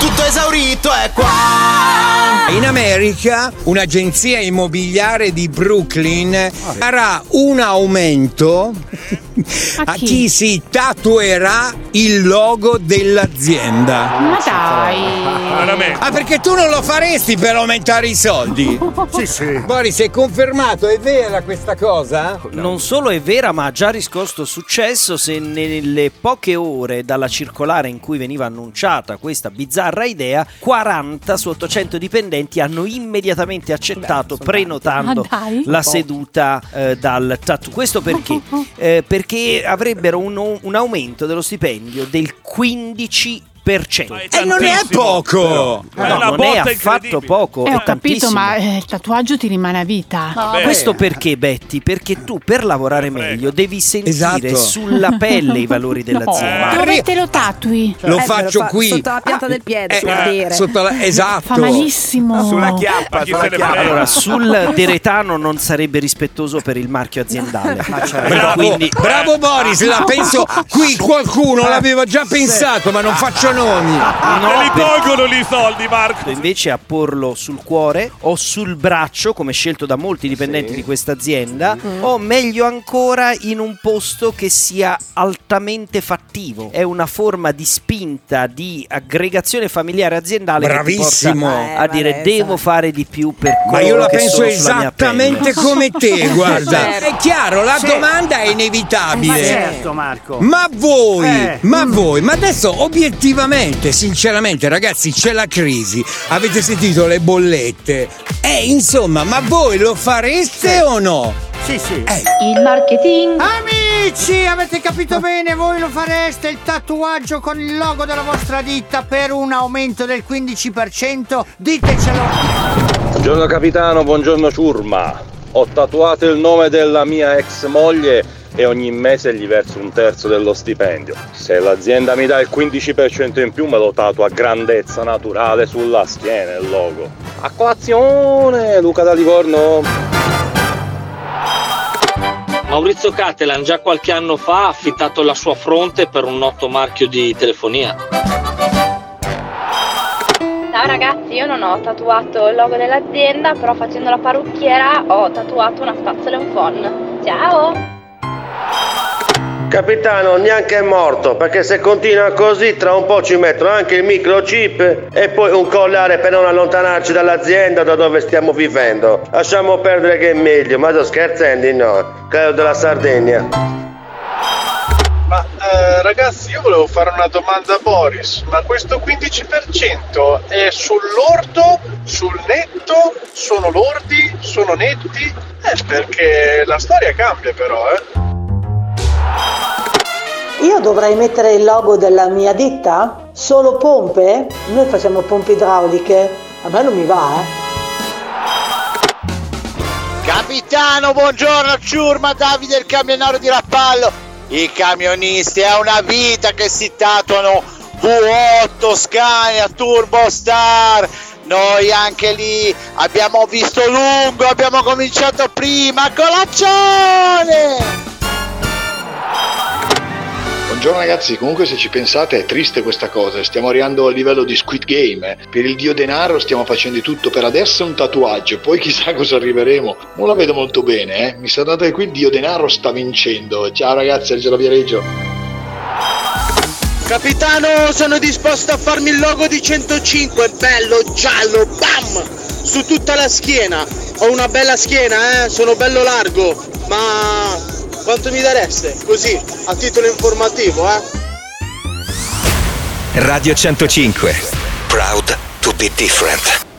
tutto esaurito è qua. In America un'agenzia immobiliare di Brooklyn farà un aumento a chi? chi si tatuerà il logo dell'azienda. Ma dai. Veramente. Ah, perché tu non lo faresti per aumentare i soldi? Sì, sì. Boris, è confermato? È vera questa cosa? Non solo è vera, ma ha già riscosso successo se nelle poche ore dalla circolare in cui veniva annunciata questa bizzarra idea, 40 su 800 dipendenti hanno immediatamente accettato prenotando Ah, la seduta eh, dal tattoo. Questo perché? Eh, perché avrebbero un, un aumento dello stipendio del 15%. E non è poco! No, È una non è affatto poco, Eh, è ho capito, tantissimo. ma eh, il tatuaggio ti rimane a vita. Vabbè. Questo perché, Betty? Perché tu per lavorare frega. meglio devi sentire Esatto. sulla pelle i valori dell'azienda. Dove te lo tatui? Lo Eh, faccio fa qui. Sotto la pianta del piede, Eh, per dire. sotto la- esatto. Fa malissimo. Sulla chiappa, sulla chiappa. Allora, sul deretano non sarebbe rispettoso per il marchio aziendale. Bravo, Quindi bravo Boris, la penso qui qualcuno l'aveva già pensato, ma non faccio nomi. Te li tolgono lì i soldi, Marco. invece a porlo sul cuore o sul braccio, come scelto da molti dipendenti di questa azienda, o meglio ancora in un posto che sia altamente fattivo. È una forma di spinta, di aggregazione familiare aziendale Bravissimo. che ti porta a Eh, dire devo fare di più per Ma coloro io la che penso esattamente come te, guarda. È chiaro, la domanda è Ma inevitabile. certo, Marco. Ma voi, Eh. ma voi, ma adesso obiettivamente, sinceramente ragazzi c'è la crisi, avete sentito le bollette, eh insomma, ma voi lo fareste o no? Sì, sì. Eh, Il marketing Amici, avete capito bene? Voi lo fareste il tatuaggio con il logo della vostra ditta per un aumento del 15%? Ditecelo. Buongiorno capitano, buongiorno ciurma. Ho tatuato il nome della mia ex moglie e ogni mese gli verso un terzo dello stipendio. Se l'azienda mi dà il 15% in più me lo tatuo a grandezza naturale sulla schiena il logo. A colazione, Luca da Livorno. Maurizio Cattelan già qualche anno fa ha affittato la sua fronte per un noto marchio di telefonia. Ragazzi, io non ho tatuato il logo dell'azienda, però facendo la parrucchiera ho tatuato una spazzola e un phon. Ciao! Capitano, neanche è morto, perché se continua così tra un po' ci mettono anche il microchip e poi un collare per non allontanarci dall'azienda da dove stiamo vivendo. Lasciamo perdere che è meglio, ma sto scherzando, no? Credo della Sardegna. Ragazzi, io volevo fare una domanda a Boris, ma questo 15% è sull'ordo, sul netto, sono lordi, sono netti? Eh, perché la storia cambia però, eh. Io dovrei mettere il logo della mia ditta? Solo pompe? Noi facciamo pompe idrauliche. A me non mi va, eh. Capitano, buongiorno, ciurma Davide il camionaro di Rappallo. I camionisti è una vita che si tatuano V8, Scania, Turbo Star. Noi anche lì abbiamo visto lungo, abbiamo cominciato prima, colaccione! Buongiorno ragazzi, comunque se ci pensate è triste questa cosa, stiamo arrivando al livello di Squid Game, per il dio denaro stiamo facendo di tutto. Per adesso un tatuaggio, poi chissà cosa arriveremo, non la vedo molto bene, eh. mi sa dato che qui il dio denaro sta vincendo, ciao ragazzi, Angelo Viareggio. Capitano, sono disposto a farmi il logo di 105, bello, giallo, bam! Su tutta la schiena. Ho una bella schiena, eh, sono bello largo, ma quanto mi dareste? Così, a titolo informativo, eh? Radio 105. Proud to be different.